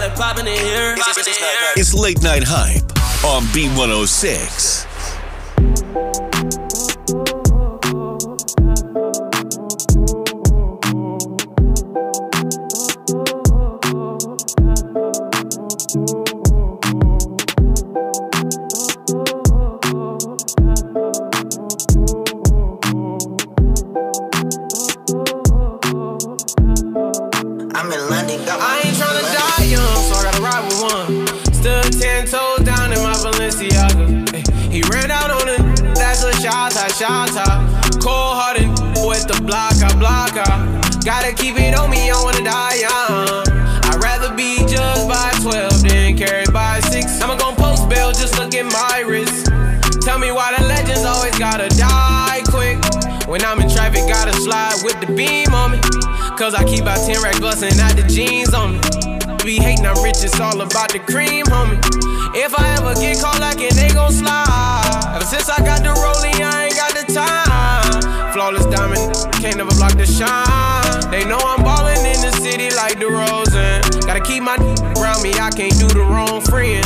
got it in here. It's late night hype on B106. Gotta keep it on me, I wanna die young. I'd rather be judged by 12 than carried by 6. I'ma gon' post bail, just look at my wrist. Tell me why the legends always gotta die quick. When I'm in traffic, gotta slide with the beam on me. Cause I keep out 10 rack bustin' out the jeans on me. Be hating, I'm rich, it's all about the cream, homie. If I ever get caught like it, they gon' slide. Ever since I got the rolling, I ain't got the time. Flawless diamond, can't never block the shine. They know I'm ballin' in the city like the Rosen. Gotta keep my around me, I can't do the wrong friend.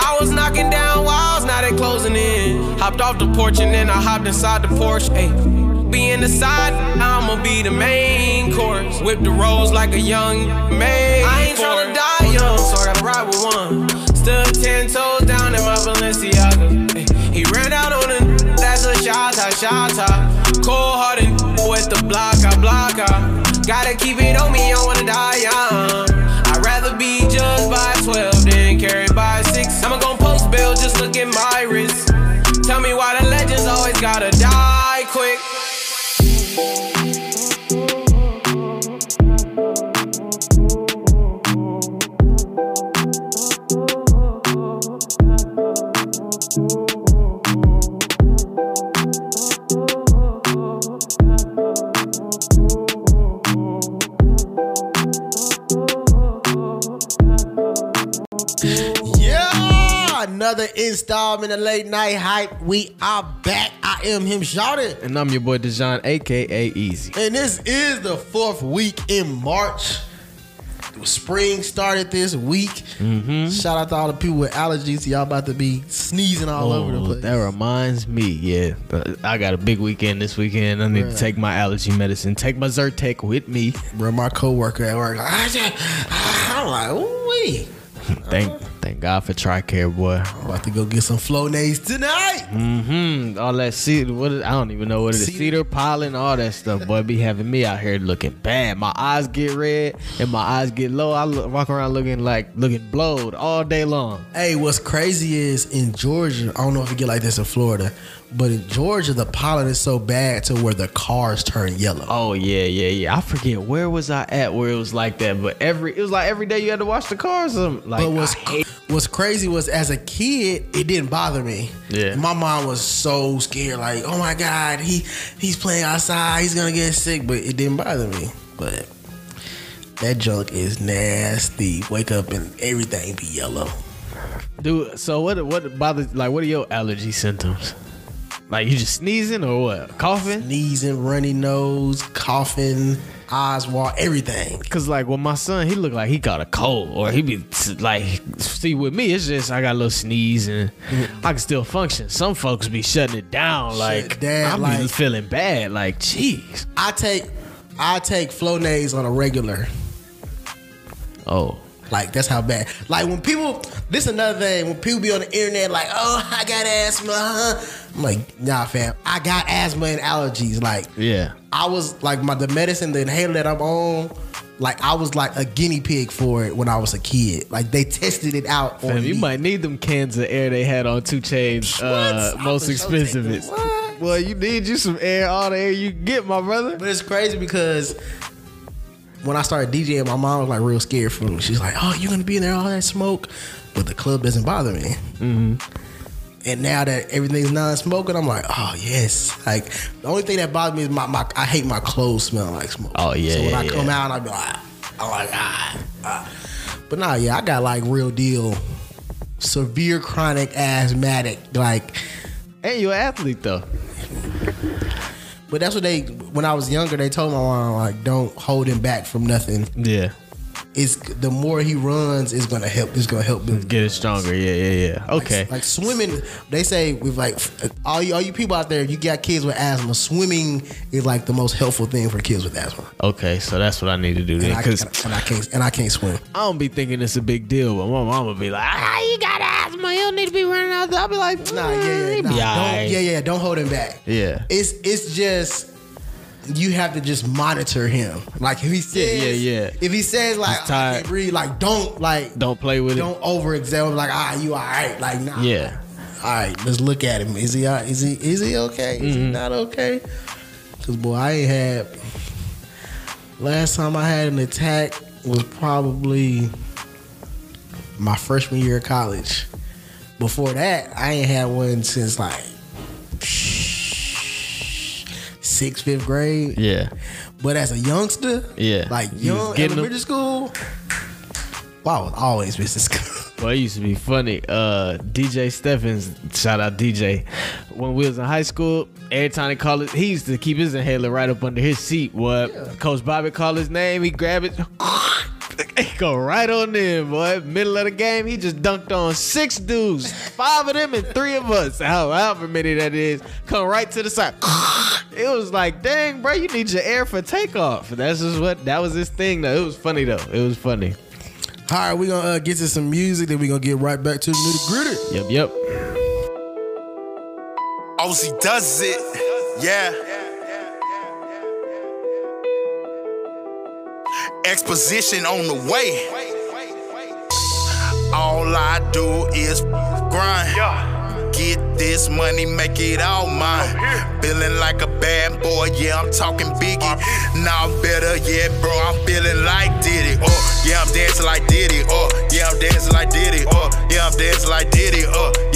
I was knocking down walls, now they closing in. Hopped off the porch and then I hopped inside the Porsche. Ayy. Be in the side, now I'ma be the main course. Whip the rolls like a young maid. I ain't tryna die young, so I gotta ride with one. Stood ten toes down in my Balenciaga. Ay, He ran out on it, that's a shot, shot. Cold hearted with the block, I block, I. Gotta keep it on me, I wanna die young. I'd rather be judged by 12 than carried by 6. I'ma gon' post bail, just look at my installment of late night hype. We are back. I am him shouted. And I'm your boy Dejan, aka Easy. And this is the fourth week in March. Spring started this week. Mm-hmm. Shout out to all the people with allergies. Y'all about to be sneezing all over the Oh, place. that reminds me, yeah. I got a big weekend this weekend. I need to take my allergy medicine. Take my Zyrtec with me. Bro, my coworker at work, I'm like, ooh wee. Thank thank God for Tricare, boy. About to go get some Flonase tonight. Mm-hmm. All that cedar, what is, I don't even know what it is. Cedar? Cedar pollen, all that stuff, boy, be having me out here looking bad. My eyes get red and my eyes get low. I look, walk around looking like looking blowed all day long. Hey, what's crazy is in Georgia, I don't know if you get like this in Florida, but in Georgia, the pollen is so bad to where the cars turn yellow. Oh yeah, yeah, yeah. I forget where was I at where it was like that, but every it was like every day you had to wash the cars. Like but what's hate- what's crazy was as a kid, it didn't bother me. Yeah. my mom was so scared, like, oh my god, he he's playing outside, he's gonna get sick, but it didn't bother me. But that junk is nasty. Wake up and everything be yellow. dude. So what? What bothers? Like, what are your allergy symptoms? Like you just sneezing or what? Coughing? Sneezing, runny nose, coughing, eyes wall, everything. Cause like with my son, he look like he got a cold, or he be like, see with me, it's just I got a little sneeze and I can still function. Some folks be shutting it down, like down, I'm like- feeling bad, like jeez. I take I take Flonase on a regular. Oh, Like that's how bad. Like when people, this another thing. When people be on the internet, like, oh, I got asthma. Huh? I'm like, nah, fam. I got asthma and allergies. Like, yeah. I was like my the medicine, the inhaler that I'm on. Like I was like a guinea pig for it when I was a kid. Like they tested it out on Fam, you me. might need them cans of air they had on 2 Chainz. Uh, most I expensive. take What? Well, you need you some air, all the air you can get, my brother. But it's crazy because when I started DJing, my mom was like real scared for me. She's like, "Oh, you're gonna be in there all that smoke," but the club doesn't bother me. Mm-hmm. And now that everything's non-smoking, I'm like, "Oh yes." Like the only thing that bothers me is my, my I hate my clothes smelling like smoke. Oh, yeah, So when yeah, I come yeah. out, I be like, "Oh my god." ah. But nah, yeah, I got like real deal, severe chronic asthmatic like. And you an athlete though. But that's what they when I was younger they told my mom like don't hold him back from nothing. Yeah. it's the more he runs, it's gonna help. It's gonna help build Get it stronger. Yeah, yeah, yeah. Okay. Like, like swimming, they say with like all you all you people out there, you got kids with asthma. Swimming is like the most helpful thing for kids with asthma. okay, so that's what I need to do And then. I, Because and, and I can't and I can't swim. I don't be thinking it's a big deal, but my mom mama be like, ah, you got asthma. I'll be like, Nah, yeah, yeah, "Mm, nah, be don't, alright." yeah, yeah. Don't hold him back. Yeah. It's it's just you have to just monitor him. Like if he says, yeah, yeah. If he says like He's I can't breathe, like don't like Don't play with it. don't over examine. Like ah, you all right? Like nah. Yeah. All right, let's look at him. Is he all- is he is he okay? Is Mm-hmm. he not okay? Cause boy, I ain't had. Last time I had an attack was probably my freshman year of college. Before that, I ain't had one since like sixth, fifth grade. Yeah. But as a youngster, Yeah. like You was young getting them? elementary school, well, I was always missing school. Well, it used to be funny. Uh, DJ Steffens, shout out DJ. When we was in high school, every time they call it, he used to keep his inhaler right up under his seat. What Coach Bobby called his name, he grab it, he go right on in, boy. Middle of the game, he just dunked on six dudes, five of them and three of us. How- However many that is, come right to the side. It was like, dang, bro, you need your air for takeoff. That's just what that was his thing. Though it was funny though. It was funny. All right, we're gonna uh, get to some music, then we're gonna get right back to the nitty gritty. Yep, yep. Ozzy does it. Yeah. Exposition on the way. All I do is grind. Get this money, make it all mine. Feeling like a bad boy, yeah, I'm talking biggie. Uh-huh. Now better, yeah, bro, I'm feeling like Diddy. Oh, yeah, I'm dancing like Diddy. Oh, yeah, I'm dancing like Diddy. Oh, yeah, I'm dancing like Diddy. Oh, yeah,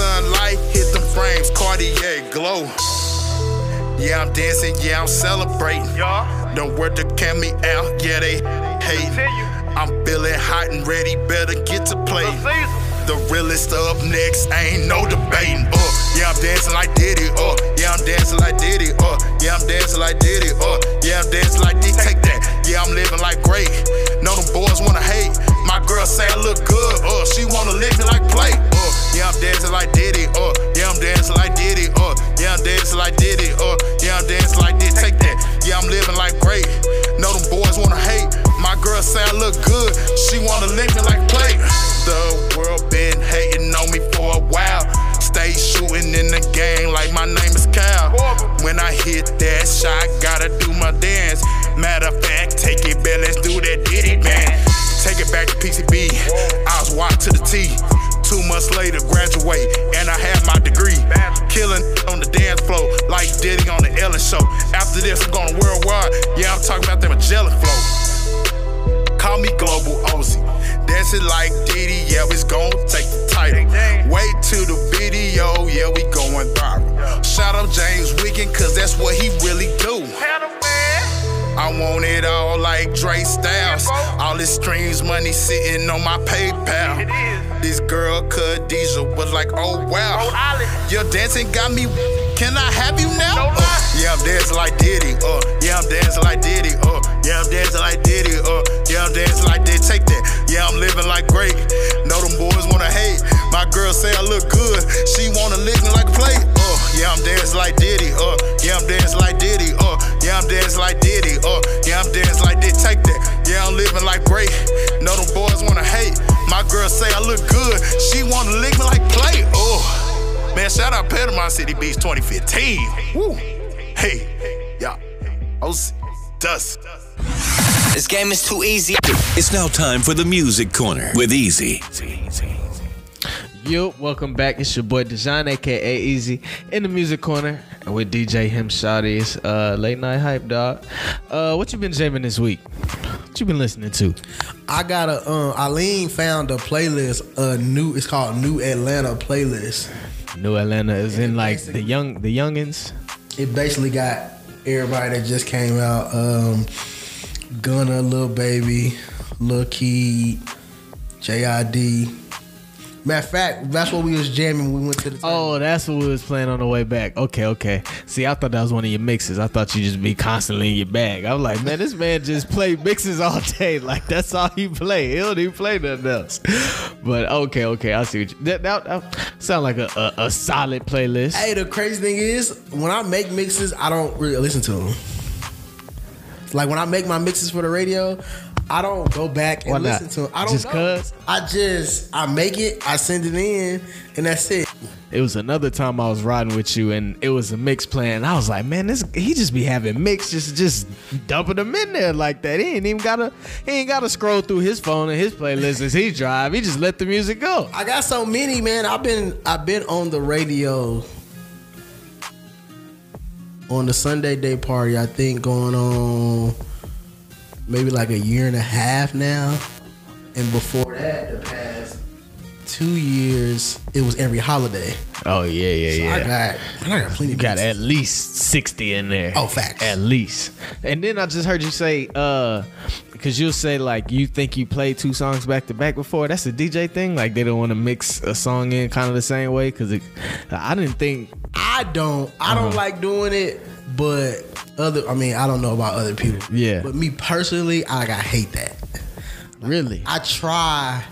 sunlight hit them frames, Cartier glow. Yeah, I'm dancing, yeah, I'm celebrating. Don't work count me out, yeah, they hate. I'm feeling hot and ready, better get to play. The realest up next, ain't no debating. Uh, yeah, I'm dancing like Diddy. Uh, yeah, I'm dancing like Diddy. Uh, yeah, I'm dancing like Diddy. Uh, yeah, I'm dancing like Diddy. Take that. Yeah, I'm living like great. Know them boys wanna hate. My girl say I look good. Uh, she wanna lick me like plate. Uh, yeah, I'm dancing like Diddy. Uh, yeah, I'm dancing like Diddy. Uh, yeah, I'm dancing like Diddy. Uh, yeah, I'm dancing like this. Take that. Yeah, I'm living like great. Know them boys wanna hate. My girl say I look good. She wanna lick me like plate. The world been hating on me for a while. Stay shooting in the game like my name is Cal. When I hit that Months later, graduate, and I have my degree. Killing on the dance floor, like Diddy on the Ellen show. After this, I'm going worldwide. Yeah, I'm talking about them Magellan flow. Call me Global Ozzy. Dancing like Diddy, yeah, it's gon' take the title. Wait till the video, yeah, we going viral. Shout out James Wiggin, cause that's what he really do. I want it all like Dre Styles. All this streams money sitting on my PayPal. This girl Khadijah was like, oh wow. Your dancing got me. Can I have you now? Uh, yeah, I'm dancing like Diddy. Uh, yeah, I'm dancing like Diddy. Uh, yeah, I'm dancing like Diddy. Uh, yeah, I'm dancing like Diddy. Take that. Yeah, I'm living like great. Know them boys wanna hate. My girl say I look good. She wanna lick me like a plate. Uh, yeah, I'm dancing like Diddy. Uh, yeah, I'm dancing like Diddy. Uh, yeah, I'm dancing like Diddy. Uh, yeah, I'm dancing like this. Take that. Yeah, I'm living like great. Know them boys wanna hate. My girl say I look good. She wanna lick me like play. Oh, man, shout out Panama City Beach 2015. Woo. Hey, yeah. Oh, dust. This game is too easy. It's now time for the Music Corner with easy Easy. Yo, welcome back. It's your boy Dejan, aka Easy, in the music corner and with DJ Him Shotty's uh, late night hype dog. Uh, what you been jamming this week? What you been listening to? I got a um Eileen found a playlist, a new it's called New Atlanta playlist. New Atlanta is in like the young the youngins. It basically got everybody that just came out. Um Gunna, Lil Baby, Lil Keed, JID. Matter of fact, that's what we was jamming when we went to the Oh, that's what we was playing on the way back. Okay, okay. See, I thought that was one of your mixes. I thought you just be constantly in your bag. I was like, man, this man just play mixes all day. Like that's all he play. He don't even play nothing else. But okay, okay, I see what you. That, that, that sound like a, a, a solid playlist. Hey, the crazy thing is, when I make mixes, I don't really listen to them. Like when I make my mixes for the radio, I don't go back and Why not? listen to them. I don't Just know. 'cause? I just I make it, I send it in, and that's it. It was another time I was riding with you, and it was a mix playing. And I was like, man, this he just be having mix, just just dumping them in there like that. He ain't even gotta he ain't gotta scroll through his phone and his playlist as he drive. He just let the music go. I got so many, man. I've been I've been on the radio on the Sunday day party. I think going on maybe like a year and a half now, and before that, the past two years, it was every holiday. Oh yeah, yeah, So yeah. I got I got plenty. You got at least 60 in there. Oh, facts. At least. And then I just heard you say, uh, because you'll say, like, you think you played two songs back to back before. That's a DJ thing. Like, they don't want to mix a song in kind of the same way. Because I didn't think, I don't. I Uh-huh. don't like doing it, but other. I mean, I don't know about other people. Yeah. But me personally, I got hate that. really. I try.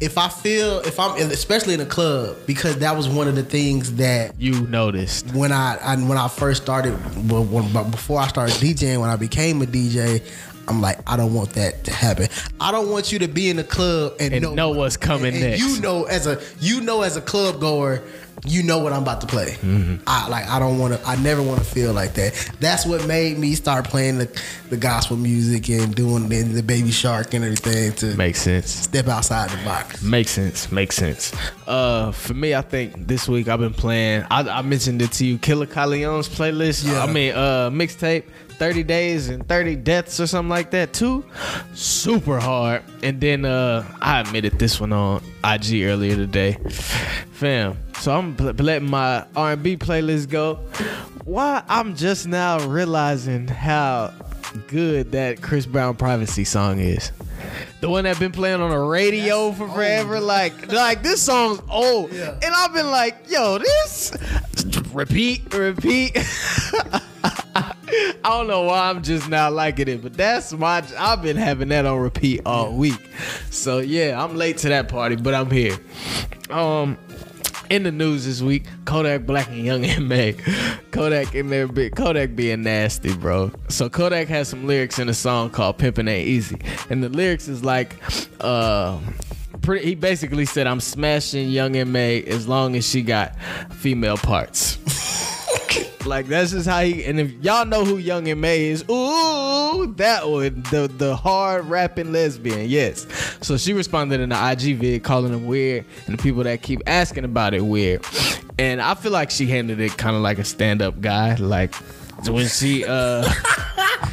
If I feel, if I'm, especially in a club, because that was one of the things that you noticed. when I, I when I first started, well, when, but before I started DJing, when I became a DJ, I'm like, I don't want that to happen. I don't want you to be in the club and, And know what's coming and, and next. You know, as a you know, as a club goer, you know what I'm about to play. Mm-hmm. I like, I don't want to. I never want to feel like that. That's what made me start playing the, the gospel music and doing the, the Baby Shark and everything to make sense. step outside the box. Makes sense. Makes sense. Uh, for me, I think this week I've been playing. I, I mentioned it to you, Killer Leon's playlist. Yeah. I mean, uh, mixtape. 30 days and 30 deaths or something like that too? Super hard. And then uh i admitted this one on ig earlier today. Fam so i'm pl- letting my r&b playlist go. Why i'm just now realizing how good that chris brown privacy song is. The one that been playing on the radio for forever, like like this song's old, Yeah. and I've been like, yo, this repeat, repeat. I don't know why I'm just now liking it, but that's my. I've been having that on repeat all week. So yeah, I'm late to that party, but I'm here. Um, in the news this week, Kodak Black and Young M.A. Kodak in there, Kodak being nasty, bro. So Kodak has some lyrics in a song called "Pimpin' Ain't Easy," and the lyrics is like, uh. Pretty, he basically said, "I'm smashing Young M.A. as long as she got female parts." Like that's just how he. And if y'all know who Young M.A. is, ooh, that one, the the hard rapping lesbian, yes. So she responded in the IG vid calling him weird, and the people that keep asking about it weird. And I feel like she handled it kind of like a stand up guy, like when she uh.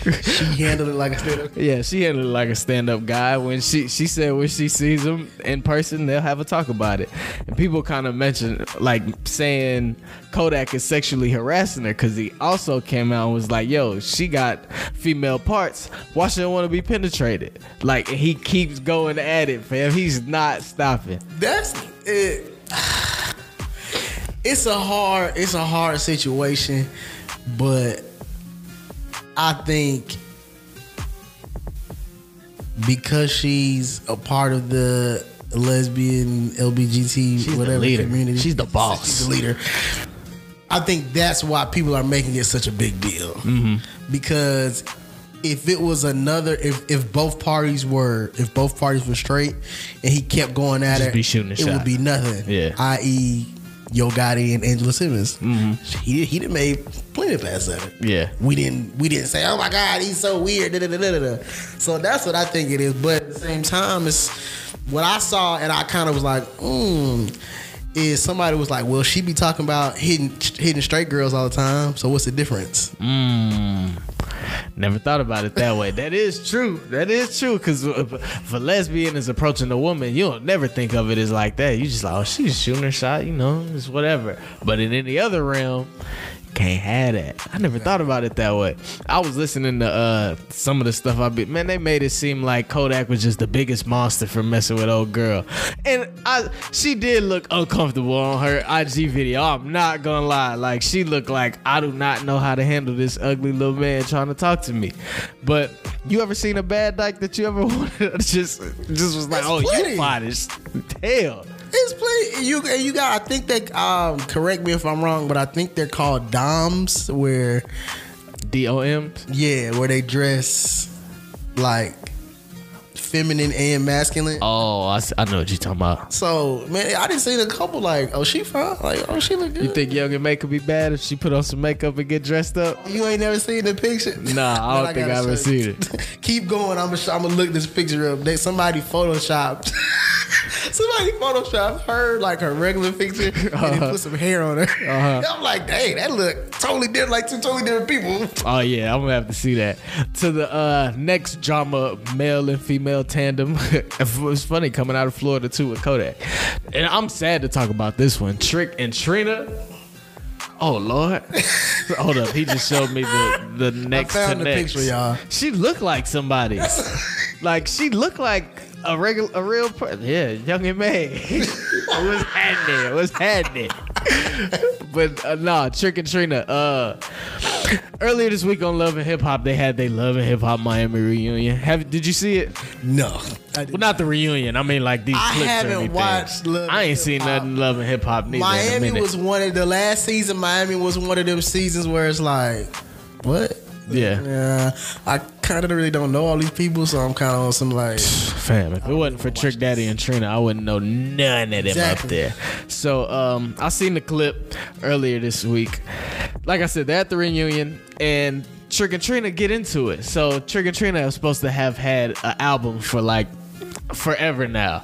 She handled it like a stand Yeah, she handled it like a stand-up guy. When she she said when she sees him in person, they'll have a talk about it. And people kind of mentioned like saying Kodak is sexually harassing her because he also came out and was like, "Yo, she got female parts. Why should not want to be penetrated?" Like he keeps going at it, fam. He's not stopping. That's it. It's a hard, it's a hard situation, but I think because she's a part of the lesbian LBGT She's whatever community, She's the boss. She's the leader. I think that's why people are making it such a big deal Mm-hmm. because if it was another, if if both parties were, if both parties were straight, and he kept going at Just it, be shooting a it shot. would be nothing. Yeah. I.e., Yo Gotti and Angela Simmons. Mm-hmm. He he done make plenty past seven. Yeah. We didn't we didn't say, oh my God, he's so weird. Da, da, da. So that's what I think it is. But at the same time, it's what I saw, and I kind of was like, hmm. Is somebody was like, well, she be talking about hitting hitting straight girls all the time. So what's the difference? Hmm. Never thought about it that way. That is true. That is true. Because if a lesbian is approaching a woman, you'll never think of it as like that. You just like, oh, she's shooting her shot. You know, it's whatever. But in any other realm, can't have that. I never thought about it that way. I was listening to uh, some of the stuff I be. Man, they made it seem like Kodak was just the biggest monster for messing with old girl, and I she did look uncomfortable on her IG video. I'm not gonna lie. Like she looked like I do not know how to handle this ugly little man trying to talk to me. But you ever seen a bad dyke that you ever wanted? just just was like, There's oh, plenty. you fine as hell. It's plenty. You and you got. I think they. Um, correct me if I'm wrong, but I think they're called doms, where D O M. yeah, where they dress like feminine and masculine. Oh, I, I know what you're talking about. So man, I didn't see a couple like, oh she fine, like oh she look good. You think Young M.A. could be bad if she put on some makeup and get dressed up? You ain't never seen the picture? Nah, I don't think gotta I ever seen it. Keep going. I'm gonna I'm gonna look this picture up. They somebody photoshopped. somebody photoshopped her like her regular picture and put some hair on her. Uh-huh. I'm like, dang, that look totally different, like two totally different people. Oh yeah, I'm gonna have to see that. To the uh, next drama, male and female tandem. it was funny coming out of Florida too with Kodak, and I'm sad to talk about this one. Trick and Trina. Oh Lord, hold up. He just showed me the the next found to the next. picture, y'all. She looked like somebody. like she looked like a regular, a real person. Yeah, Young and May. it was happening. It was happening. but uh, nah, Trick and Trina. Uh, earlier this week on Love and Hip Hop, they had they Love and Hip Hop Miami reunion. Have did you see it? No, Well, not the reunion. I mean, like these I clips. or haven't anything. watched Love I ain't seen nothing Love and Hip Hop neither. in a Miami was one of the last season. Miami was one of them seasons where it's like, what? Yeah. Yeah, I kind of really don't know all these people, so I'm kind of on some like. Fam, if it wasn't for Trick Daddy and Trina, I wouldn't know none of them up there. So um, I seen the clip earlier this week. Like I said, they're at the reunion and Trick and Trina get into it. So Trick and Trina are supposed to have had an album for like forever now.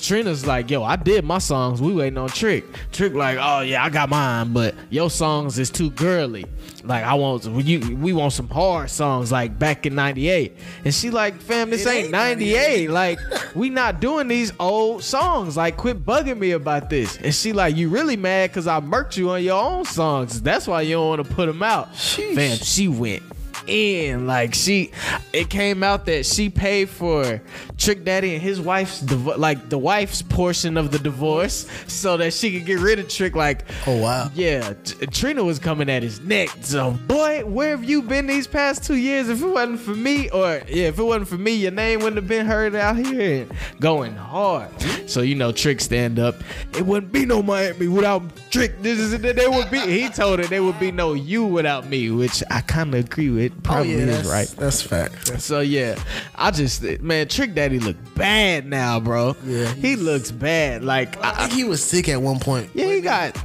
Trina's like, yo, I did my songs. We waiting on Trick. Trick like, oh yeah, I got mine, but your songs is too girly. Like I want you. We want some hard songs like back in '98. And she like, fam, this ain't ain't '98. Like we not doing these old songs. Like quit bugging me about this. And she like, you really mad because I murked you on your own songs. That's why you don't want to put them out. Sheesh. Fam, she went in like she it came out that she paid for trick daddy and his wife's div- like the wife's portion of the divorce so that she could get rid of trick like Oh, wow. yeah T- trina was coming at his neck. So boy where have you been these past two years? If it wasn't for me or yeah if it wasn't for me your name wouldn't have been heard out here. And going hard. So you know trick stand up. It wouldn't be no miami without trick. This is it there would be he told her there would be no you without me which i kind of agree with Oh, probably oh yeah, is that's right That's fact. That's- so yeah, I just man, Trick Daddy look bad now, bro. Yeah, he looks bad. Like, I I, think he was sick at one point. yeah, he got.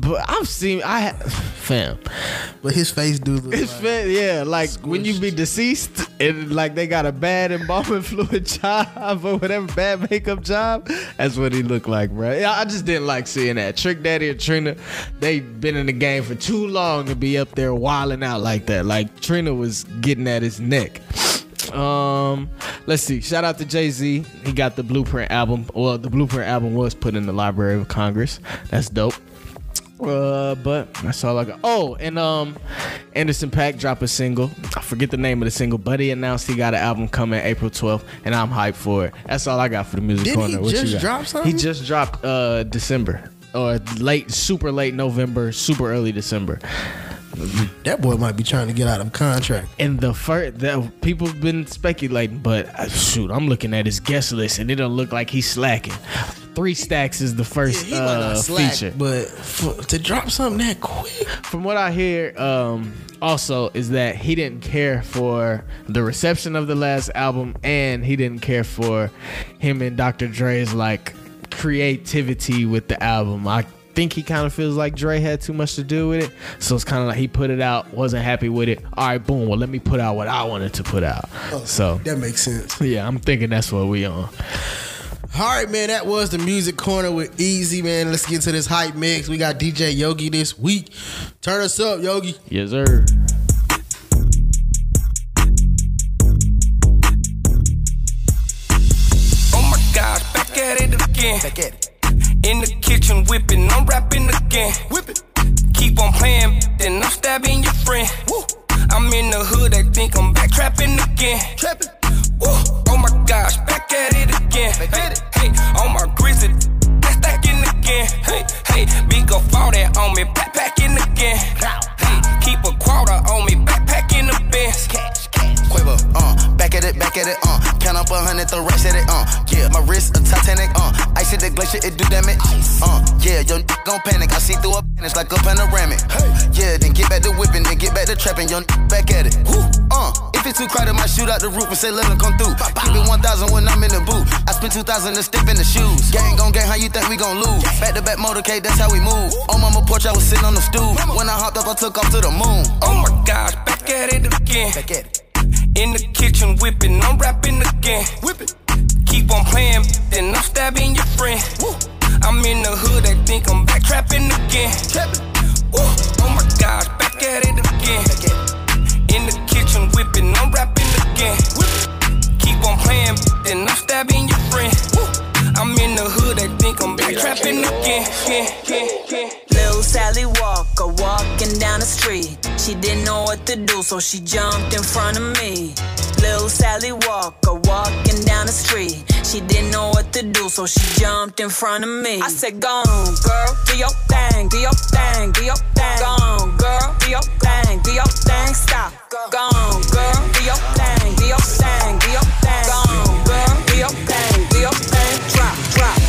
But I've seen, I fam, But his face do look it's like, fa- yeah, like when you be deceased and like they got a bad embalming fluid job or whatever bad makeup job. That's what he looked like, bro. Yeah, I just didn't like seeing that. Trick Daddy and Trina, they been in the game for too long to be up there wilding out like that. Like Trina was getting at his neck. Um, let's see. Shout out to Jay Z. He got the Blueprint album. Well, the Blueprint album was put in the Library of Congress. That's dope. Uh, but that's all I got. Oh, and um, Anderson .Paak dropped a single. I forget the name of the single, but he announced he got an album coming April 12th, and I'm hyped for it. That's all I got for the music Didn't corner. he What just got? drop something? He just dropped uh December or late, super late November, super early December. That boy might be trying to get out of contract. And the first that people have been speculating, but uh, shoot, I'm looking at his guest list, and it don't look like he's slacking. Three Stacks is the first might uh, slack, feature. but for, to drop something that quick, From what I hear, um, also is that he didn't care for the reception of the last album, and he didn't care for him and Dr. Dre's like creativity with the album. I think he kind of feels like Dre had too much to do with it, so it's kind of like he put it out, wasn't happy with it. All right, boom. Well, let me put out what I wanted to put out. Oh, so that makes sense. yeah, I'm thinking that's what we on. All right, man, that was the music corner with Easy, man. Let's get to this hype mix. We got DJ Yogi this week. Turn us up, Yogi. Yes, sir. Oh my gosh, back at it again. Back at it. In the kitchen whipping, I'm rapping again. Whip it. Keep on playing, then I'm stabbing your friend. Woo. I'm in the hood, they think I'm back trapping again. Trapping. Woo. Oh my gosh, back at it again. Back hey, it. hey, on my grizzly, that's stacking again. Hey, hey, big up all that on me, backpacking again. Hey, keep a quarter on uh, back at it, back at it, uh. Count up a hundred, throw racks at it, uh. Yeah, my wrist a Titanic, uh. Ice at the glacier, it do damage. Uh, yeah, your n- gon' panic. I see through a it's like a panoramic. Hey. Yeah, then get back to whipping, then get back to trapping, your n- back at it. Woo. Uh, if it's too crowded, might shoot out the roof and say let 'em come through. Keep it 1,000 when I'm in the booth. I spend 2,000 to step in the shoes. Gang gon' gang, how you think we gon' lose? Back to back motorcade, that's how we move. On mama porch, I was sitting on the stool. When I hopped up, I took off to the moon. Oh my gosh, back at it again. Back at it. In the kitchen whipping, I'm rapping again. Whip it. Keep on playing, then I'm stabbing your friend. Woo. I'm in the hood, they think I'm back trapping again. Trapping. Woo. Oh my gosh, back at it again. In the kitchen whipping, I'm rapping again. Keep on playing, then I'm stabbing your friend. Woo. In the hood, they think I'm back trapping again. Lil Sally Walker walking down the street. She didn't know what to do, so she jumped in front of me. Little Sally Walker walking down the street. She didn't know what to do, so she jumped in front of me. I said, Go girl, do your thing, do your thing, do your thing. Go girl, do your thing, do your thing. Stop. Go on, girl, do your thing, do your thing, do your thing. Go on, girl, do your thing, your thing. Drop, drop,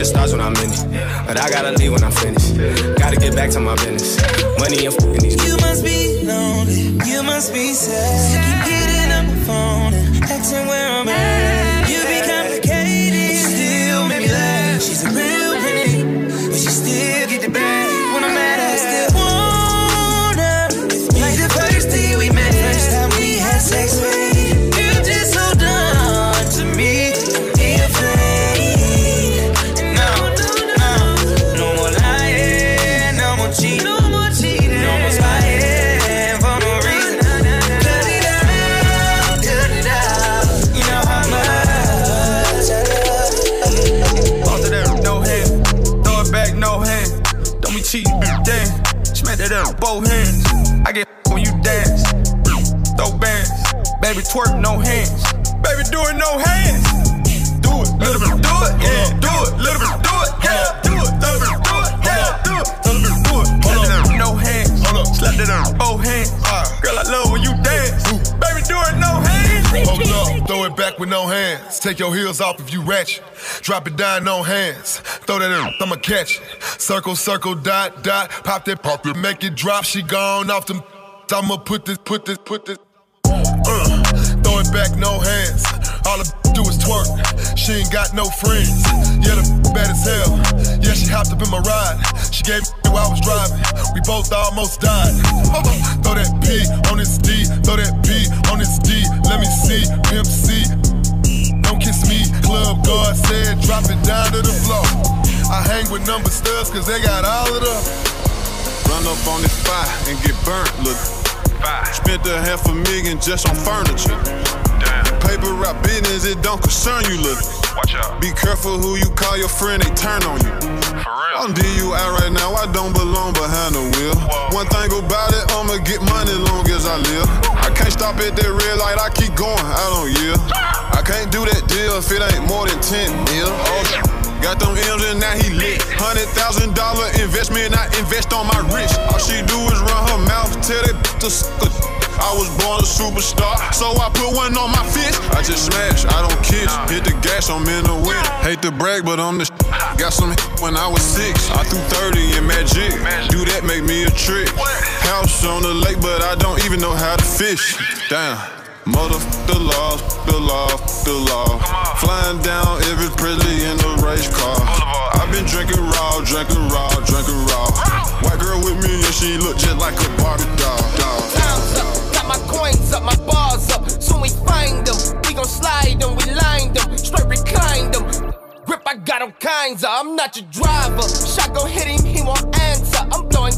when I'm in it. But I gotta leave when I'm finished. Gotta get back to my business. Money and these You must be lonely, you must be sad. Keep getting on my phone and asking where I'm at. You be complicated, still make me laugh. She's a real pretty, but she still get the bag. When I'm mad, I still Baby, twerk, no hands. Baby, do it, no hands. Do it, little bit, do it, yeah. Do it, little bit, do it, yeah. Do it, little bit, do it, yeah. Do it, little bit, do it. Hold up, no hands. Hold up, slap that up, both hands. Girl, I love when you dance. Baby, do it, no hands. Hold up, throw it back with no hands. Take your heels off if you ratchet. Drop it down, no hands. Throw that in, I'ma catch it. Circle, circle, dot, dot. Pop that, pop it, make it drop. She gone off them. I'ma put this, put this, put this. Uh, throw it back, no hands. All I do is twerk. She ain't got no friends. Yeah, the bad as hell. Yeah, she hopped up in my ride. She gave me while I was driving. We both almost died. throw that P on this D. Throw that P on this D. Let me see. Pimp C. Don't kiss me. Club guard said drop it down to the floor. I hang with number studs cause they got all of the. Run up on this fire and get burnt, look. Spent a half a million just on furniture. Damn. Paper route business, it don't concern you, look. Watch out. Be careful who you call your friend, they turn on you. For real. I'm DUI right now, I don't belong behind the wheel. One thing about it, I'ma get money long as I live. I can't stop at that red light, I keep going, I don't yield. I can't do that deal if it ain't more than 10 mil. Oh, Got them M's and now he lit. Hundred thousand dollar investment, I invest on my wrist. All she do is run her mouth, tell that to suck I was born a superstar, so I put one on my fist. I just smash, I don't kiss. Hit the gas, I'm in the wind. Hate to brag, but I'm the sh- Got some when I was six. I threw 30 in magic. Do that, make me a trick. House on the lake, but I don't even know how to fish. Damn. Mother the law, the law, the law. Flying down every Presley in a race car. I've been drinking raw, drinking raw, drinking raw. White girl with me and she look just like a Barbie doll. doll. Pounds up, got my coins up, my bars up. Soon we find them. We gon' slide them, we lined them, straight reclined them. Grip, I got all kinds of. I'm not your driver. Shot gon' hit him, he won't answer. I'm blowing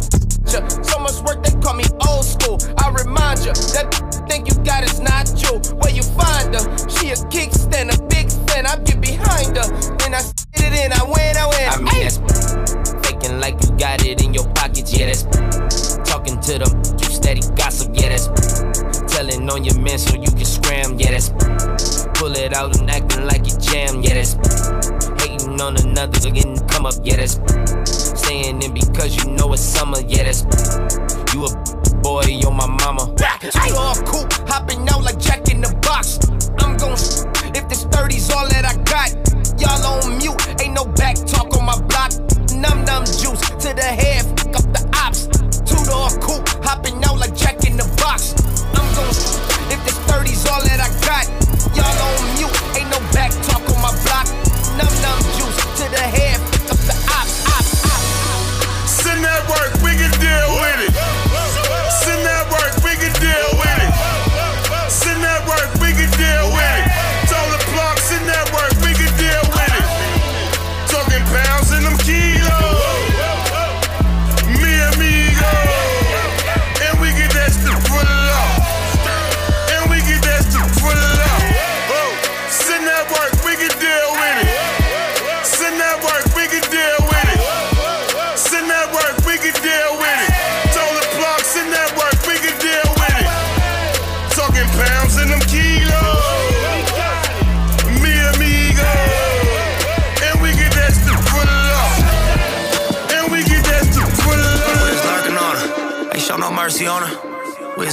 ya. so much work they call me old school. I remind ya that think you got is not you. Where you find her? She a kickstand, a big fan. I get behind her, then I sit it in. I win, I win. I mean, that's faking like you got it in your pockets. Yeah, that's talking to them. You steady gossip. Yeah, that's telling on your man so you can scram. Yeah, that's pull it out and acting like you jam. Yeah, that's hating on another getting come up. Yeah, that's summer. Yeah, that's you a boy, you're my mama. Two door coupe, hopping out like Jack in the box. I'm gon' if this 30's all that I got. Y'all on mute, ain't no back talk on my block. Num num juice to the head,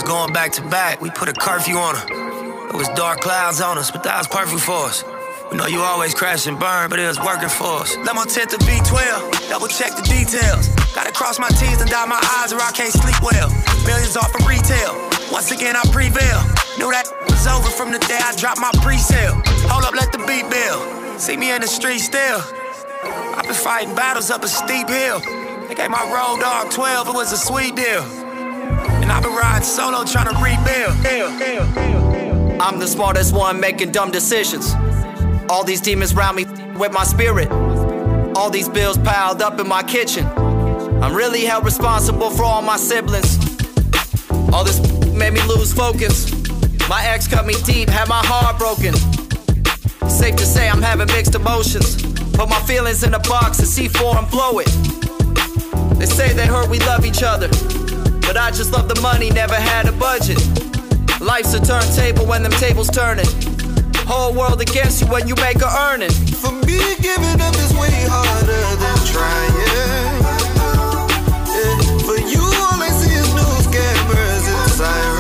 going back to back, we put a curfew on her. It was dark clouds on us, but that was perfect for us. We know you always crash and burn, but it was working for us. Let my tent to B12, double check the details. Gotta cross my T's and dot my I's or I can't sleep well. Millions off of retail. Once again, I prevail. Knew that was over from the day I dropped my pre-sale. Hold up, let the beat build. See me in the street still. I've been fighting battles up a steep hill. They gave my road dog 12, it was a sweet deal. I've been riding solo trying to rebuild. I'm the smartest one making dumb decisions. All these demons round me with my spirit. All these bills piled up in my kitchen. I'm really held responsible for all my siblings. All this made me lose focus. My ex cut me deep, had my heart broken. Safe to say I'm having mixed emotions. Put my feelings in a box and C4 and blow it. They say they heard we love each other. But I just love the money, never had a budget. Life's a turntable when them tables turning. Whole world against you when you make a earning. For me, giving up is way harder than trying. Yeah. For you, all I see is news cameras and sirens.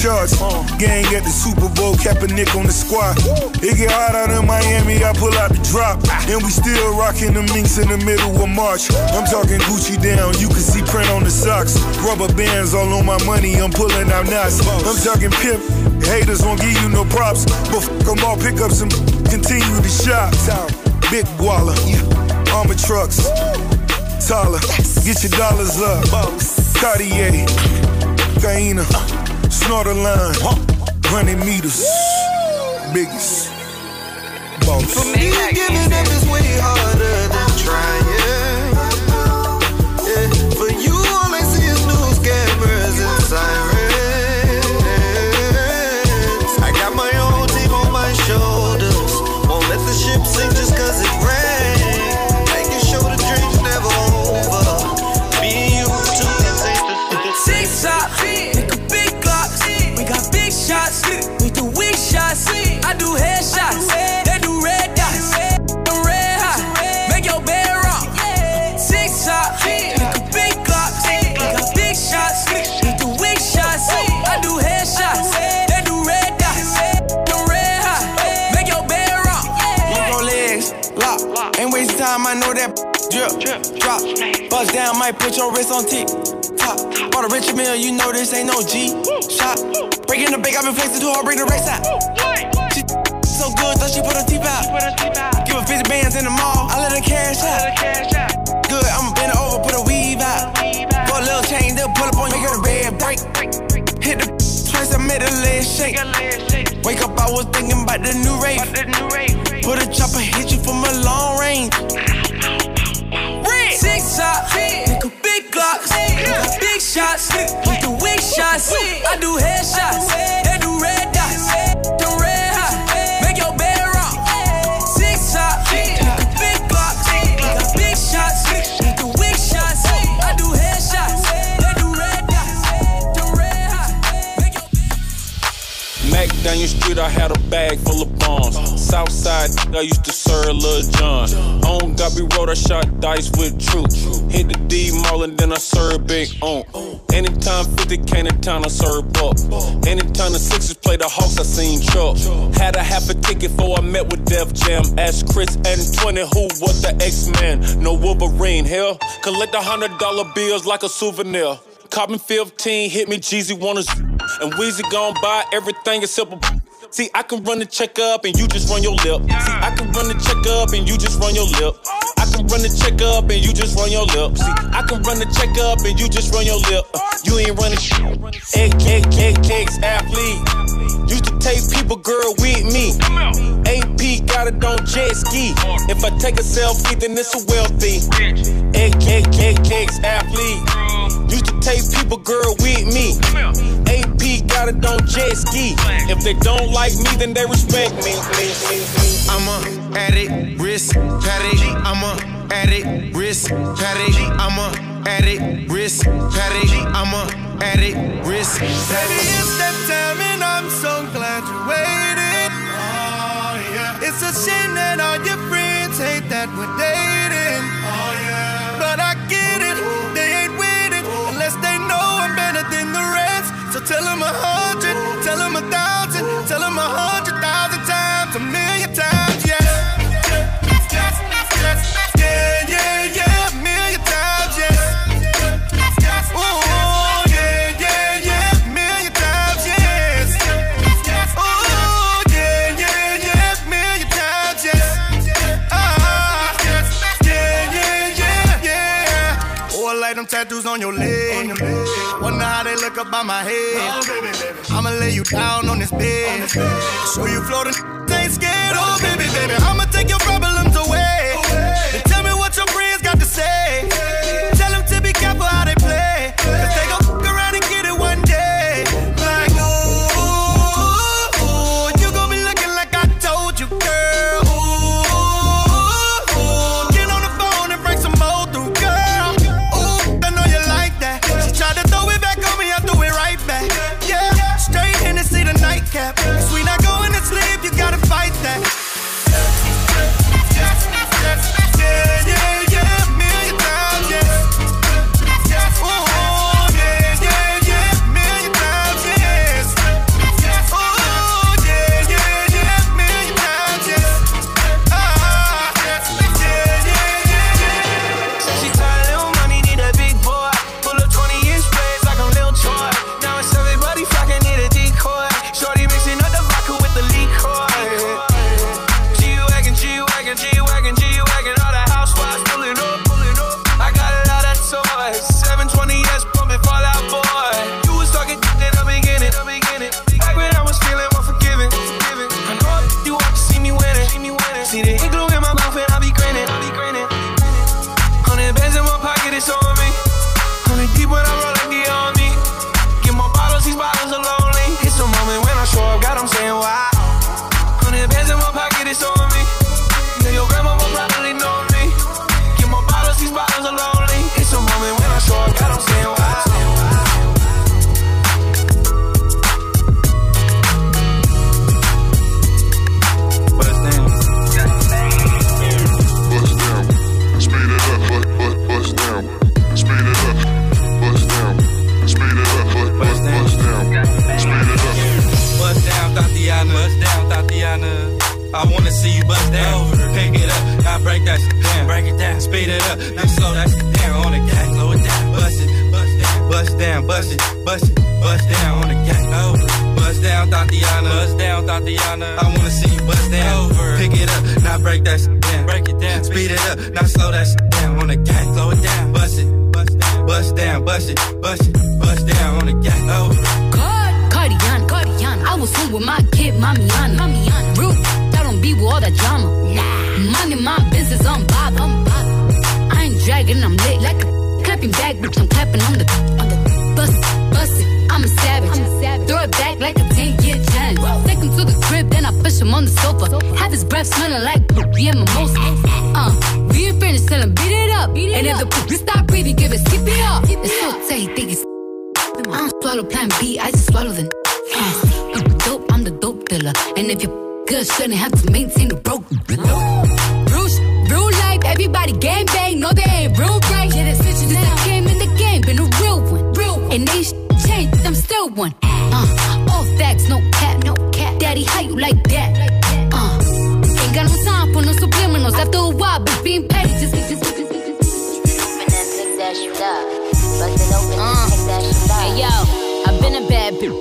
The top of the charts. Gang at the Super Bowl, Kaepernick on the squad. It get hot out in Miami, I pull out the drop. And we still rocking the minks in the middle of March. I'm talking Gucci down, you can see print on the socks. Rubber bands all on my money, I'm pulling out knots. I'm talking pimp, haters won't give you no props. But fuck them all, pick up some, continue to shop. Big Waller, armor trucks. Tyler, get your dollars up. Cartier, Gaina, Snorter line, 100 meters. Biggest. Boss. For me, giving up is way harder than trying. Might put your wrist on tick. Top. Bought a Richard Mille, you know this ain't no G. Shot. Breaking the bank, I've been flexing too hard, bring the race out. She so good, thought she put her teeth out. Give her 50 bands in the mall, I let her cash out. Good, I'ma bend over, put a weave out. For a little change, they'll pull up on you, her the bed break. Hit the twice, I made her leg shake. Wake up, I was thinking about the new rate. Put a chopper, hit you from a long range. Six shots, shots, we do weak shots. I do headshots, they do red dots. The red hot, make your bed rock. Six shots, make a big glocks. We got big shots, we do weak shots. I do headshots, they do red dots. The red hot, make your Mac down your street, I had a bag full of bombs. Southside, I used to serve Lil Jon. On Gobby Road, I shot dice with truth. Hit the D mall and then I served big on. Anytime 50 came to town, I served up. Anytime the Sixers play the Hawks, I seen Chuck. Had a half a ticket before I met with Def Jam. Asked Chris and 20 who was the X-Man. No Wolverine, hell. Collect a hundred dollar bills like a souvenir. Copping 15, hit me, Jeezy wanna And Weezy gon' buy everything except a See, I can run the check up and you just run your lip. See, I can run the check up and you just run your lip. I can run the check up and you just run your lip. See, I can run the check up and you just run your lip. You ain't running shit. Egg, athlete. Used to take people, girl, with me. AP got it on jet ski. If I take a selfie, then it's a wealthy. Egg, athlete. Used to take people, girl, with me. AP started on jet ski. If they don't like me, then they respect me. I'm a addict, wrist patty. I'm a addict, wrist patty. I'm a addict, wrist patty. I'm a addict, wrist patty. Baby, it's that time, and I'm so glad you waited. Oh, yeah. It's a shame that all your friends hate that we're dating. on your leg. Wonder how they look up by my head. I'ma lay you down on this bed. Show you floating, ain't scared. Oh, baby, baby, I'ma take your rubber.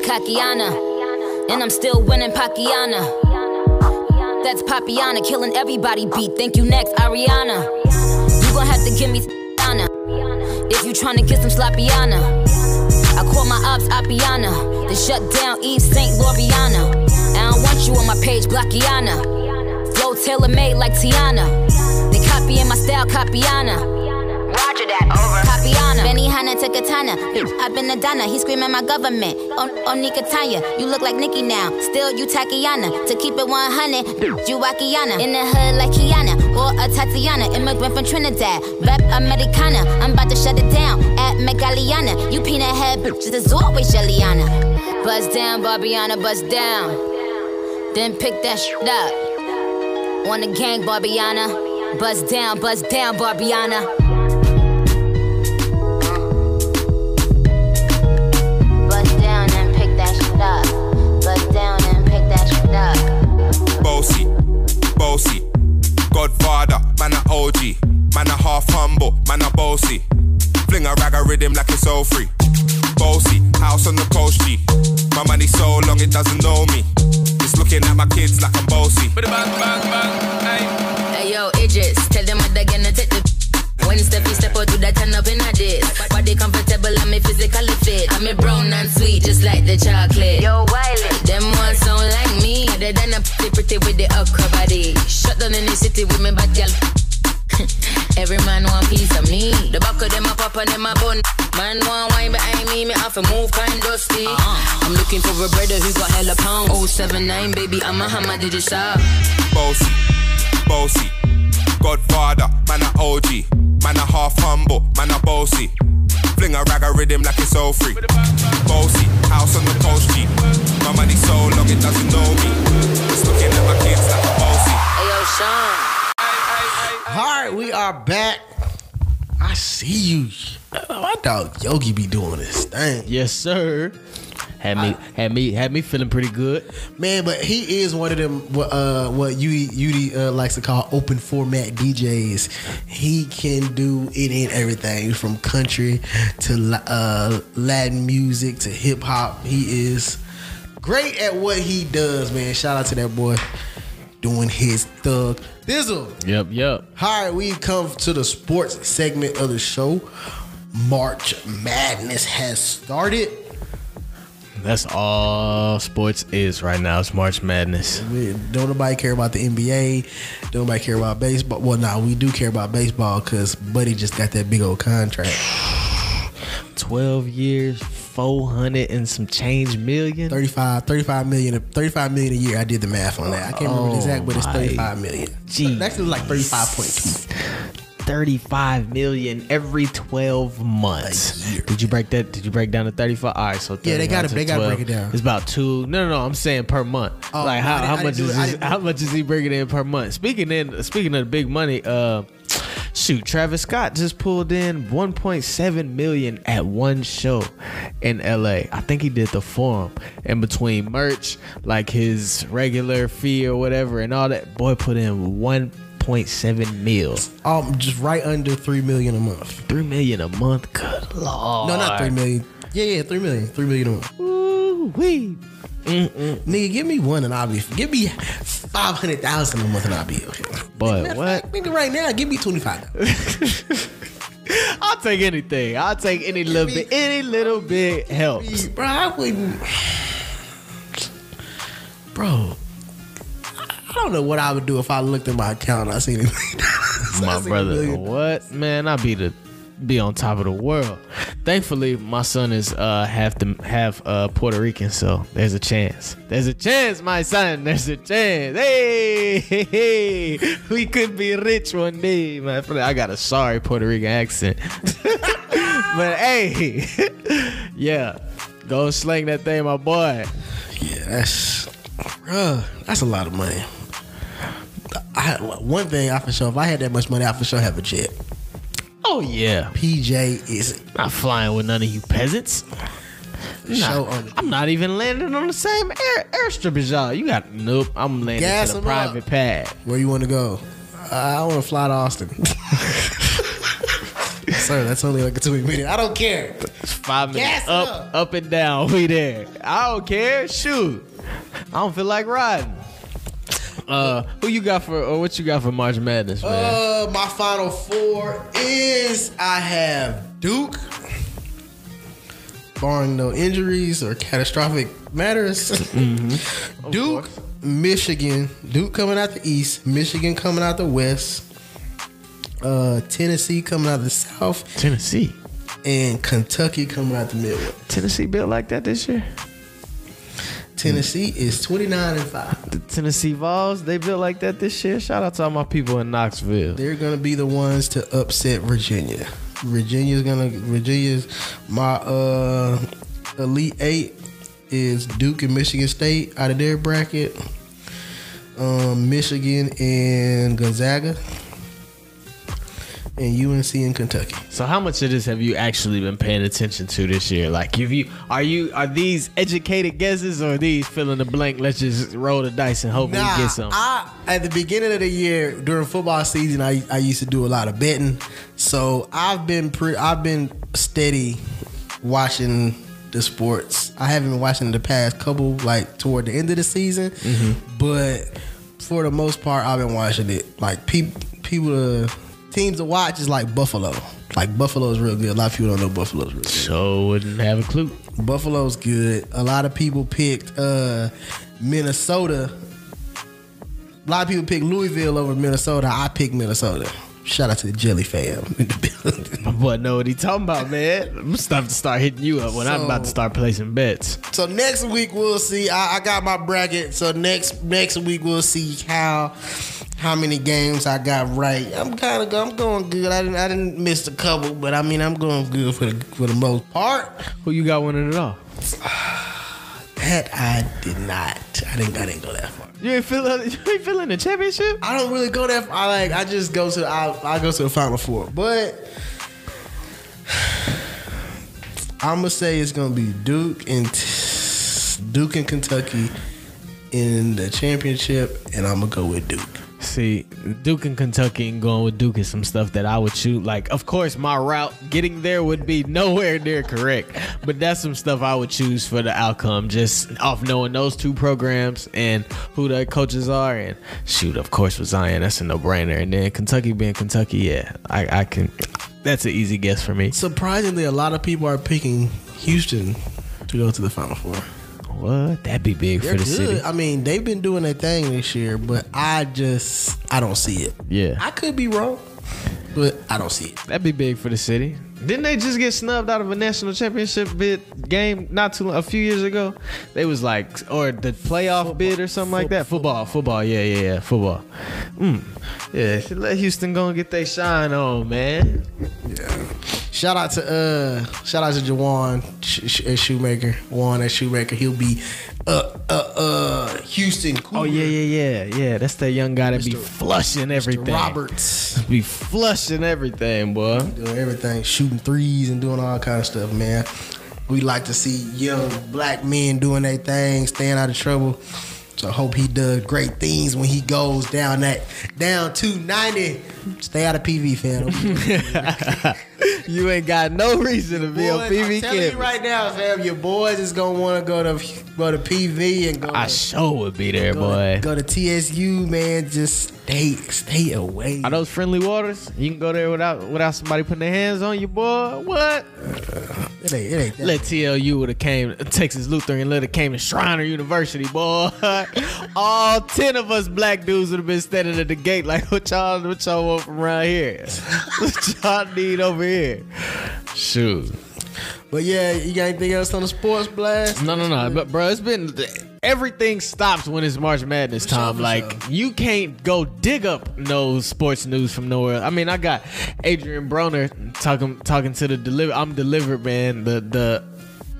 Kakiana. And I'm still winning Pakiana. That's Papiana, killing everybody beat. Thank you next, Ariana. You gon' have to give me Anna. If you tryna get some sloppiana. I call my ops Appiana. They shut down Eve St. Loriana. I don't want you on my page, Blockiana. Flow tailor made like Tiana. They copying my style, Capiana. Roger that, over. Tatiana, Benihana to I've been a Donna, he screaming my government. On Onika Tanya, you look like Nikki now. Still, you Takiana. To keep it 100, you Wakiana. In the hood like Kiana, or a Tatiana. Immigrant from Trinidad, rep Americana. I'm about to shut it down at Megaliana. You peanut head, just it's always, Jelliana. Buzz down, Barbiana, buzz down. Then pick that shit up. On the gang, Barbiana. Buzz down, buzz down, Barbiana. Man a OG. Man a half humble, man a bossy. Fling a rag a rhythm like it's all free. Bossy, house on the coast G. My money so long it doesn't know me. It's looking at my kids like I'm bossy. Hey yo, Idris, tell them what they're gonna take the. When Steffi step out, do that turn up in a dish. Body comfortable, I'm a physically fit. I'm a brown and sweet, just like the chocolate. Yo, Wiley, them ones sound like me. Other than a pretty pretty with the okra body. Shut down in the city with me bad girl. Every man want piece of me. The back of them a pop and them a bun. Man want wine behind me, me have to move kind dusty. Uh-huh. I'm looking for a brother who got hella pound. 079, baby, I'm a hammer, did you shop? Bossy, bossy. Godfather, man a OG. Man a half humble, man a bossy. Fling a rag a rhythm like it's all free. Bossy, house on the coast G. My money so long it doesn't know me. It's looking at my kids like a bossy. Hey yo, Sean. All right, we are back. I see you. My dog Yogi be doing this thing. Yes, sir. Had me, had me, had me feeling pretty good. Man, but he is one of them what uh what Udi uh, likes to call open format DJs. He can do it in everything from country to uh Latin music to hip hop. He is great at what he does, man. Shout out to that boy doing his thug thizzle. Yep, yep. All right, we come to the sports segment of the show. March Madness has started. That's all sports is right now. It's March Madness. We, don't nobody care about the NBA. Don't nobody care about baseball. Well, nah, we do care about baseball because Buddy just got that big old contract. 12 years, 400 and some change million. 35, 35 million, 35 million a year. I did the math on that. I can't remember the Oh exact, but it's oh my 35 million. Gee. Actually, like 35.2. 35 million every 12 months. Did you break that? Did you break down to 35? All right, so Yeah, they gotta- to they gotta break it down. It's about two. No, no, no. I'm saying per month. Oh, like how, how much is it. His, how much is he bringing in per month? Speaking in speaking of the big money, uh, shoot, Travis Scott just pulled in 1.7 million at one show in LA. I think he did the forum in between merch, like his regular fee or whatever, and all that. Boy put in 1.7 mil. Um, just right under three million a month. Three million a month. Good lord. No, not three million. Yeah, yeah, three million. Three million a month. Ooh wee. Nigga, give me one and I'll be. Give me five hundred thousand a month and I'll be okay. But what? Nigga, right now, give me twenty five. I'll take anything. I'll take any little bit. Any little bit helps. Bro, I wouldn't. Bro, don't know what I would do if I looked at my account and I seen it. My brother, what man? I be the be on top of the world. Thankfully, my son is uh half the half uh Puerto Rican, so there's a chance. There's a chance, my son. There's a chance. Hey, hey, hey. we could be rich one day, my friend. I got a sorry Puerto Rican accent, but hey, yeah, go sling that thing, my boy. Yeah, that's bruh, that's a lot of money. I, one thing I for sure, if I had that much money, I for sure have a jet. Oh yeah, PJ is not flying with none of you peasants. Nah, on I'm not even landing on the same air airstrip as y'all. You got nope. I'm landing Gas them private pad. Where you want to go? Uh, I want to fly to Austin. Sir, that's only like a two minute. I don't care. Five minutes Gas up, up. up and down. We there. I don't care. Shoot, I don't feel like riding. Uh, who you got for or what you got for March Madness, man? Uh, my final four is I have Duke, barring no injuries or catastrophic matters. Mm-hmm. Duke, Michigan, Duke coming out the east, Michigan coming out the west, uh, Tennessee coming out the south, Tennessee, and Kentucky coming out the Midwest. Tennessee built like that this year. Tennessee is twenty nine and five. The Tennessee Vols, they built like that this year. Shout out to all my people in Knoxville. They're gonna be the ones to upset Virginia. Virginia's gonna Virginia's my uh elite eight is Duke and Michigan State out of their bracket. Um, Michigan and Gonzaga. And UNC in Kentucky. So how much of this have you actually been paying attention to this year? Like, if you are you are these educated guesses or are these fill in the blank? Let's just roll the dice and hope Nah, we get some. I at the beginning of the year during football season, I, I used to do a lot of betting. So I've been pre, I've been steady watching the sports. I haven't been watching the past couple like toward the end of the season, but for the most part, I've been watching it. Like people, people, uh, teams to watch is like Buffalo. Like Buffalo is real good. A lot of people don't know Buffalo's real good. So wouldn't have a clue. Buffalo's good. A lot of people picked uh, Minnesota. A lot of people picked Louisville over Minnesota. I picked Minnesota. Shout out to the Jelly fam. My boy know what he talking about, man. I'm stuff to start hitting you up when I'm about to start placing bets. So next week we'll see. I, I got my bracket. So next next week we'll see how how many games I got right. I'm kind of I'm going good. I didn't I didn't miss a couple, but I mean I'm going good for the for the most part. Who you got winning it all? That I did not. I didn't I didn't go that far. You ain't feeling you ain't feeling the championship? I don't really go that far. I like I just go to I I go to the final four. But I'm gonna say it's gonna be Duke and Duke and Kentucky in the championship, and I'm gonna go with Duke. See, Duke and Kentucky and going with Duke is some stuff that I would shoot. Like, of course, my route getting there would be nowhere near correct, but that's some stuff I would choose for the outcome, just off knowing those two programs and who the coaches are. And shoot, of course, with Zion, that's a no brainer. And then Kentucky being Kentucky, yeah, I, I can. That's an easy guess for me. Surprisingly, a lot of people are picking Houston to go to the final four. What? That'd be big They're for the good. city. I mean, they've been doing their thing this year, but I just I don't see it. Yeah. I could be wrong, but I don't see it. That'd be big for the city. Didn't they just get snubbed out of a national championship bid game not too a few years ago? They was like, or the playoff bid or something like that. Football, football, yeah, yeah, yeah, football. Mm. Yeah, let Houston go and get their shine on, man. Yeah. Shout out to uh, shout out to Jawan Sh- Sh- Shoemaker. Juan at Shoemaker. He'll be uh uh uh Houston. Oh yeah, yeah, yeah, yeah. That's that young guy that be flushing everything. Roberts be flushing everything, boy. doing everything, shooting threes and doing all kind of stuff, man. We like to see young black men doing their thing, staying out of trouble. So I hope he does great things when he goes down that down 290. Stay out of PV, fam. you ain't got no reason to be on Boys, PV I'm telling you campus. right now, fam, your boys is gonna want to go to go to PV and go. I to, sure would be there, go boy. To, go to TSU, man. Just stay stay away. Are those friendly waters? You can go there without without somebody putting their hands on you, boy. What? It ain't, it ain't that. Let TLU would have came Texas Lutheran let it came to Schreiner University, boy. All ten of us black dudes would have been standing at the gate like what y'all what y'all want from around here? what y'all need over here? Shoot. But yeah, you got anything else on the sports blast? No, no, no. But bro, it's been everything stops when it's March Madness time. for like you can't go dig up no sports news from nowhere. I mean, I got Adrien Broner talking talking to the deliver. I'm delivered, man. The the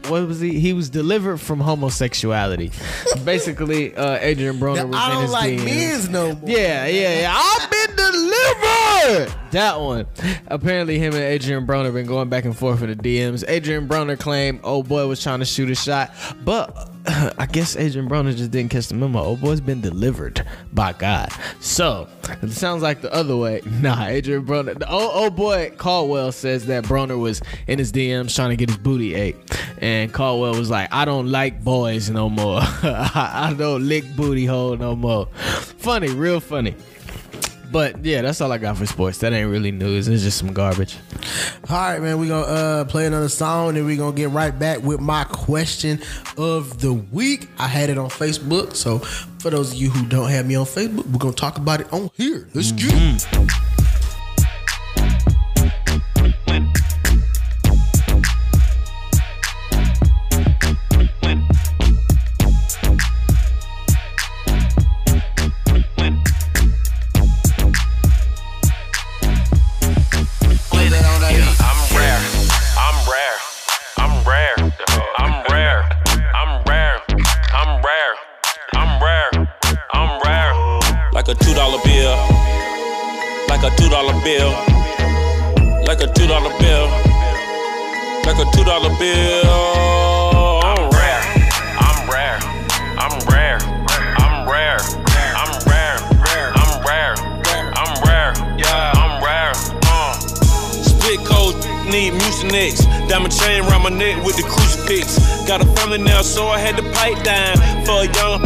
what was he? He was delivered from homosexuality. Basically, uh, Adrien Broner was I in don't his like men's no more. Yeah, yeah, yeah. I've been delivered. That one. Apparently, him and Adrien Broner been going back and forth in the DMs. Adrien Broner claimed old boy was trying to shoot a shot, but I guess Adrien Broner just didn't catch the memo. Old boy's been delivered by God. So it sounds like the other way. Nah, Adrien Broner. The old, old boy Caldwell says that Broner was in his DMs trying to get his booty ate, and Caldwell was like, "I don't like boys no more. I don't lick booty hole no more." Funny, real funny. But yeah, that's all I got for sports. That ain't really news. It's just some garbage. All right, man. We're gonna uh, play another song, and we're gonna get right back with my question of the week. I had it on Facebook, so for those of you who don't have me on Facebook, we're gonna talk about it on here. Let's get it. So I had to pipe down. For a young,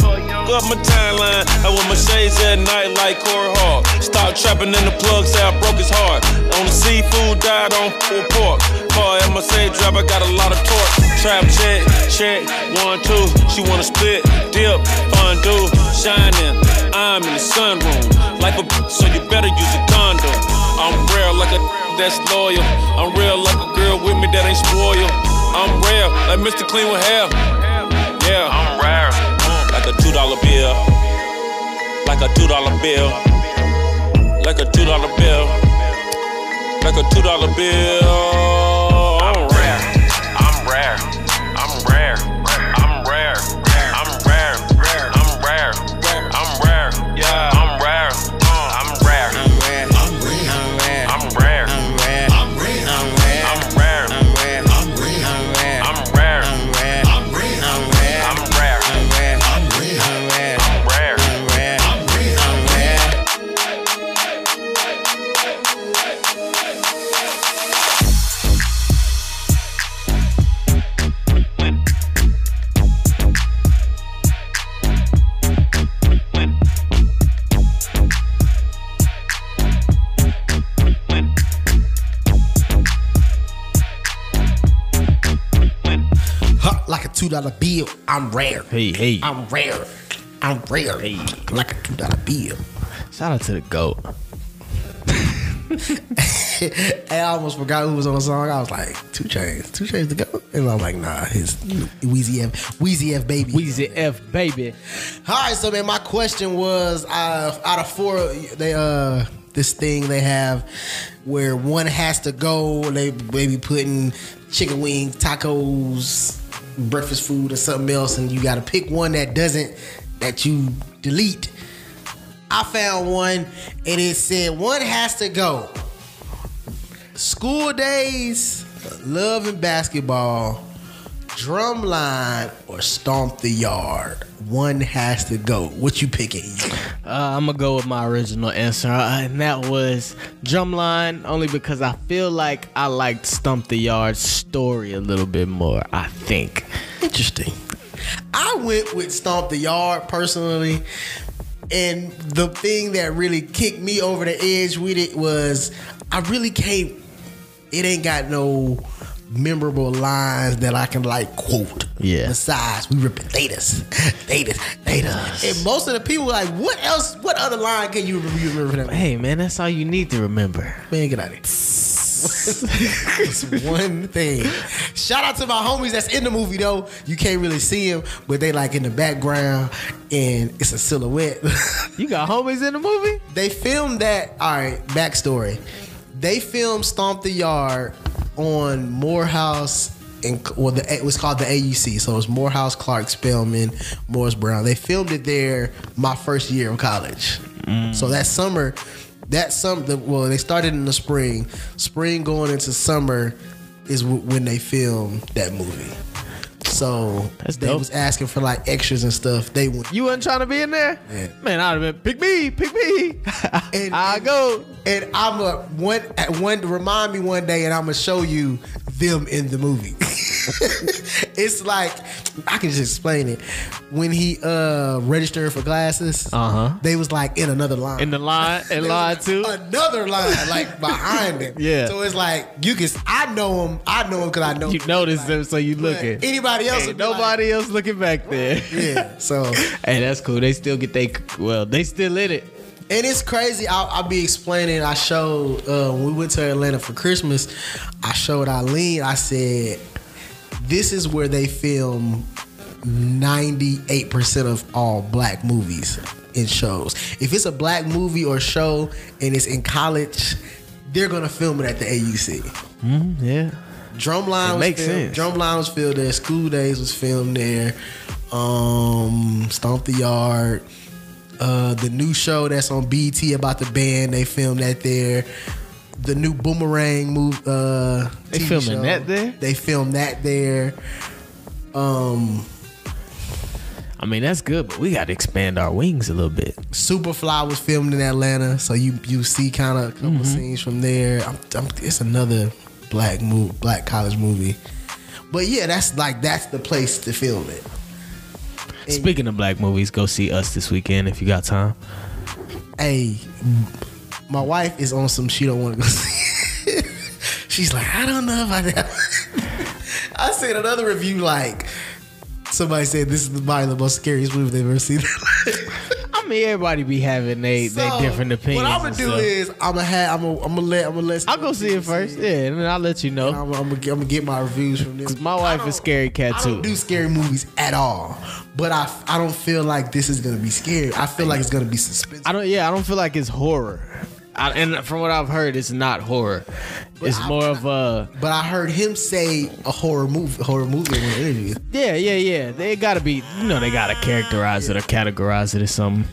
up my timeline. I wear my shades at night like Corey Hart. Stop trapping in the plug, say I broke his heart. On the seafood, died on full pork. For MSA I got a lot of torque. Trap check, check, one, two. She wanna split, dip, fondue, shining. I'm in the sunroom. Like a so you better use a condom. I'm rare like a that's loyal. I'm real like a girl with me that ain't spoiled. I'm rare like Mr. Clean with hair. Yeah, I'm rare. Like a two dollar bill. Like a two dollar bill. Like a two dollar bill. Like a two dollar bill. I'm rare. I'm rare. Dollar bill. I'm rare. Hey, hey. I'm rare. I'm rare. Hey. Like a two dollar bill. Shout out to the goat. I almost forgot who was on the song. I was like, 2 Chainz, 2 Chainz to go. And I'm like, nah, his Weezy F, Weezy F baby. Weezy F baby. All right, so man, my question was, uh, out of four, they uh, this thing they have where one has to go. They maybe putting chicken wings, tacos, breakfast food, or something else, and you got to pick one that doesn't that you delete. I found one, and it said one has to go. School days, love and basketball, drumline, or stomp the yard. One has to go. What you picking? Uh, I'm gonna go with my original answer, uh, and that was Drumline, only because I feel like I liked Stomp the Yard story a little bit more. I think. Interesting. I went with Stomp the Yard personally. And the thing that really kicked me over the edge with it was I really can't it ain't got no memorable lines that I can like quote. Yeah. Besides, we ripping Thetas. Thetas. Thetas. And most of the people like, what else, what other line can you remember, you remember from that? Hey man, that's all you need to remember. Man, get out of here. it's one thing. Shout out to my homies that's in the movie though. You can't really see them, but they like in the background and it's a silhouette. you got homies in the movie? They filmed that. All right, backstory. They filmed Stomp the Yard on Morehouse and well, the, it was called the AUC. So it was Morehouse, Clark, Spelman, Morris Brown. They filmed it there my first year of college. Mm. So that summer, that summer, the, well, they started in the spring. Spring going into summer is w- when they filmed that movie. So they dope. was asking for like extras and stuff. They went. You wasn't trying to be in there? Man, I'd have been pick me, pick me. and I go. And I'm a one at one remind me one day, and I'm gonna show you them in the movie. it's like I can just explain it. When he uh registered for glasses, Uh huh. they was like in another line. In the line, in They line was two. Another line, like behind him. Yeah. So it's like you can. I know him. I know him because I know. You notice them, so you looking. Anybody else? Ain't would like- nobody else looking back there. Yeah. So hey, that's cool. They still get they well, they still in it. And it's crazy. I'll, I'll be explaining. I showed uh, when we went to Atlanta for Christmas. I showed Eileen. I said, "This is where they film ninety eight percent of all black movies and shows. If it's a black movie or show and it's in college, they're gonna film it at the AUC. Mm, yeah. Drumline It was makes filmed, sense. Drumline was filmed there. School Days was filmed there. Um, Stomp the Yard. Uh, the new show that's on BT about the band, they filmed that there. The new Boomerang move. Uh, They TV filming show. that there? They filmed that there. Um, I mean, that's good, but we got to expand our wings a little bit. Superfly was filmed in Atlanta, so you you see kind of a couple Mhm. scenes from there. I'm, I'm, it's another black move, black college movie. But yeah, that's like that's the place to film it. Speaking of black movies, go see us this weekend if you got time. Hey, my wife is on some. She don't want to go see. She's like, I don't know if I. I seen another review like somebody said this is probably the most scariest movie they've ever seen. I mean, everybody be having they they different opinions. What I'm gonna do stuff. is I'm gonna have I'm gonna I'm gonna let I'm gonna let. I'll go see it first. Yeah, and then I'll let you know. I'm, I'm, gonna, get, I'm gonna get my reviews from this. My wife is scary cat I too. don't do scary movies at all, but I I don't feel like this is gonna be scary. I feel like it's gonna be suspense. I don't. Yeah, I don't feel like it's horror. I, and from what I've heard, it's not horror. It's more of a. But I heard him say a horror movie, horror movie in one interview. Yeah, yeah, yeah. They gotta be. You know, they gotta characterize it or categorize it or something.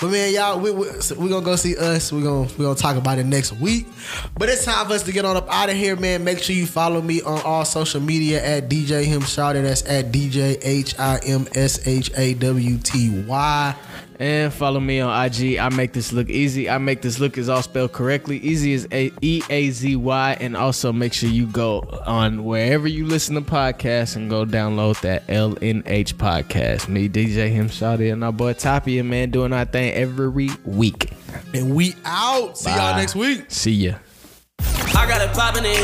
But man, y'all, we, we gonna go see us. We gonna we gonna talk about it next week. But it's time for us to get on up out of here, man. Make sure you follow me on all social media at DJ Him Shawty. That's at DJ H I M S H A W T Y. And follow me on IG. I make this look easy. I make this look is all spelled correctly. Easy is A E A Z Y. And also make sure you go on wherever you listen to podcasts and go download that LNH podcast. Me, DJ Him Shawty, and our boy Tapia, man, doing our thing every week. And we out. See y'all next week. See ya. I got it poppin' in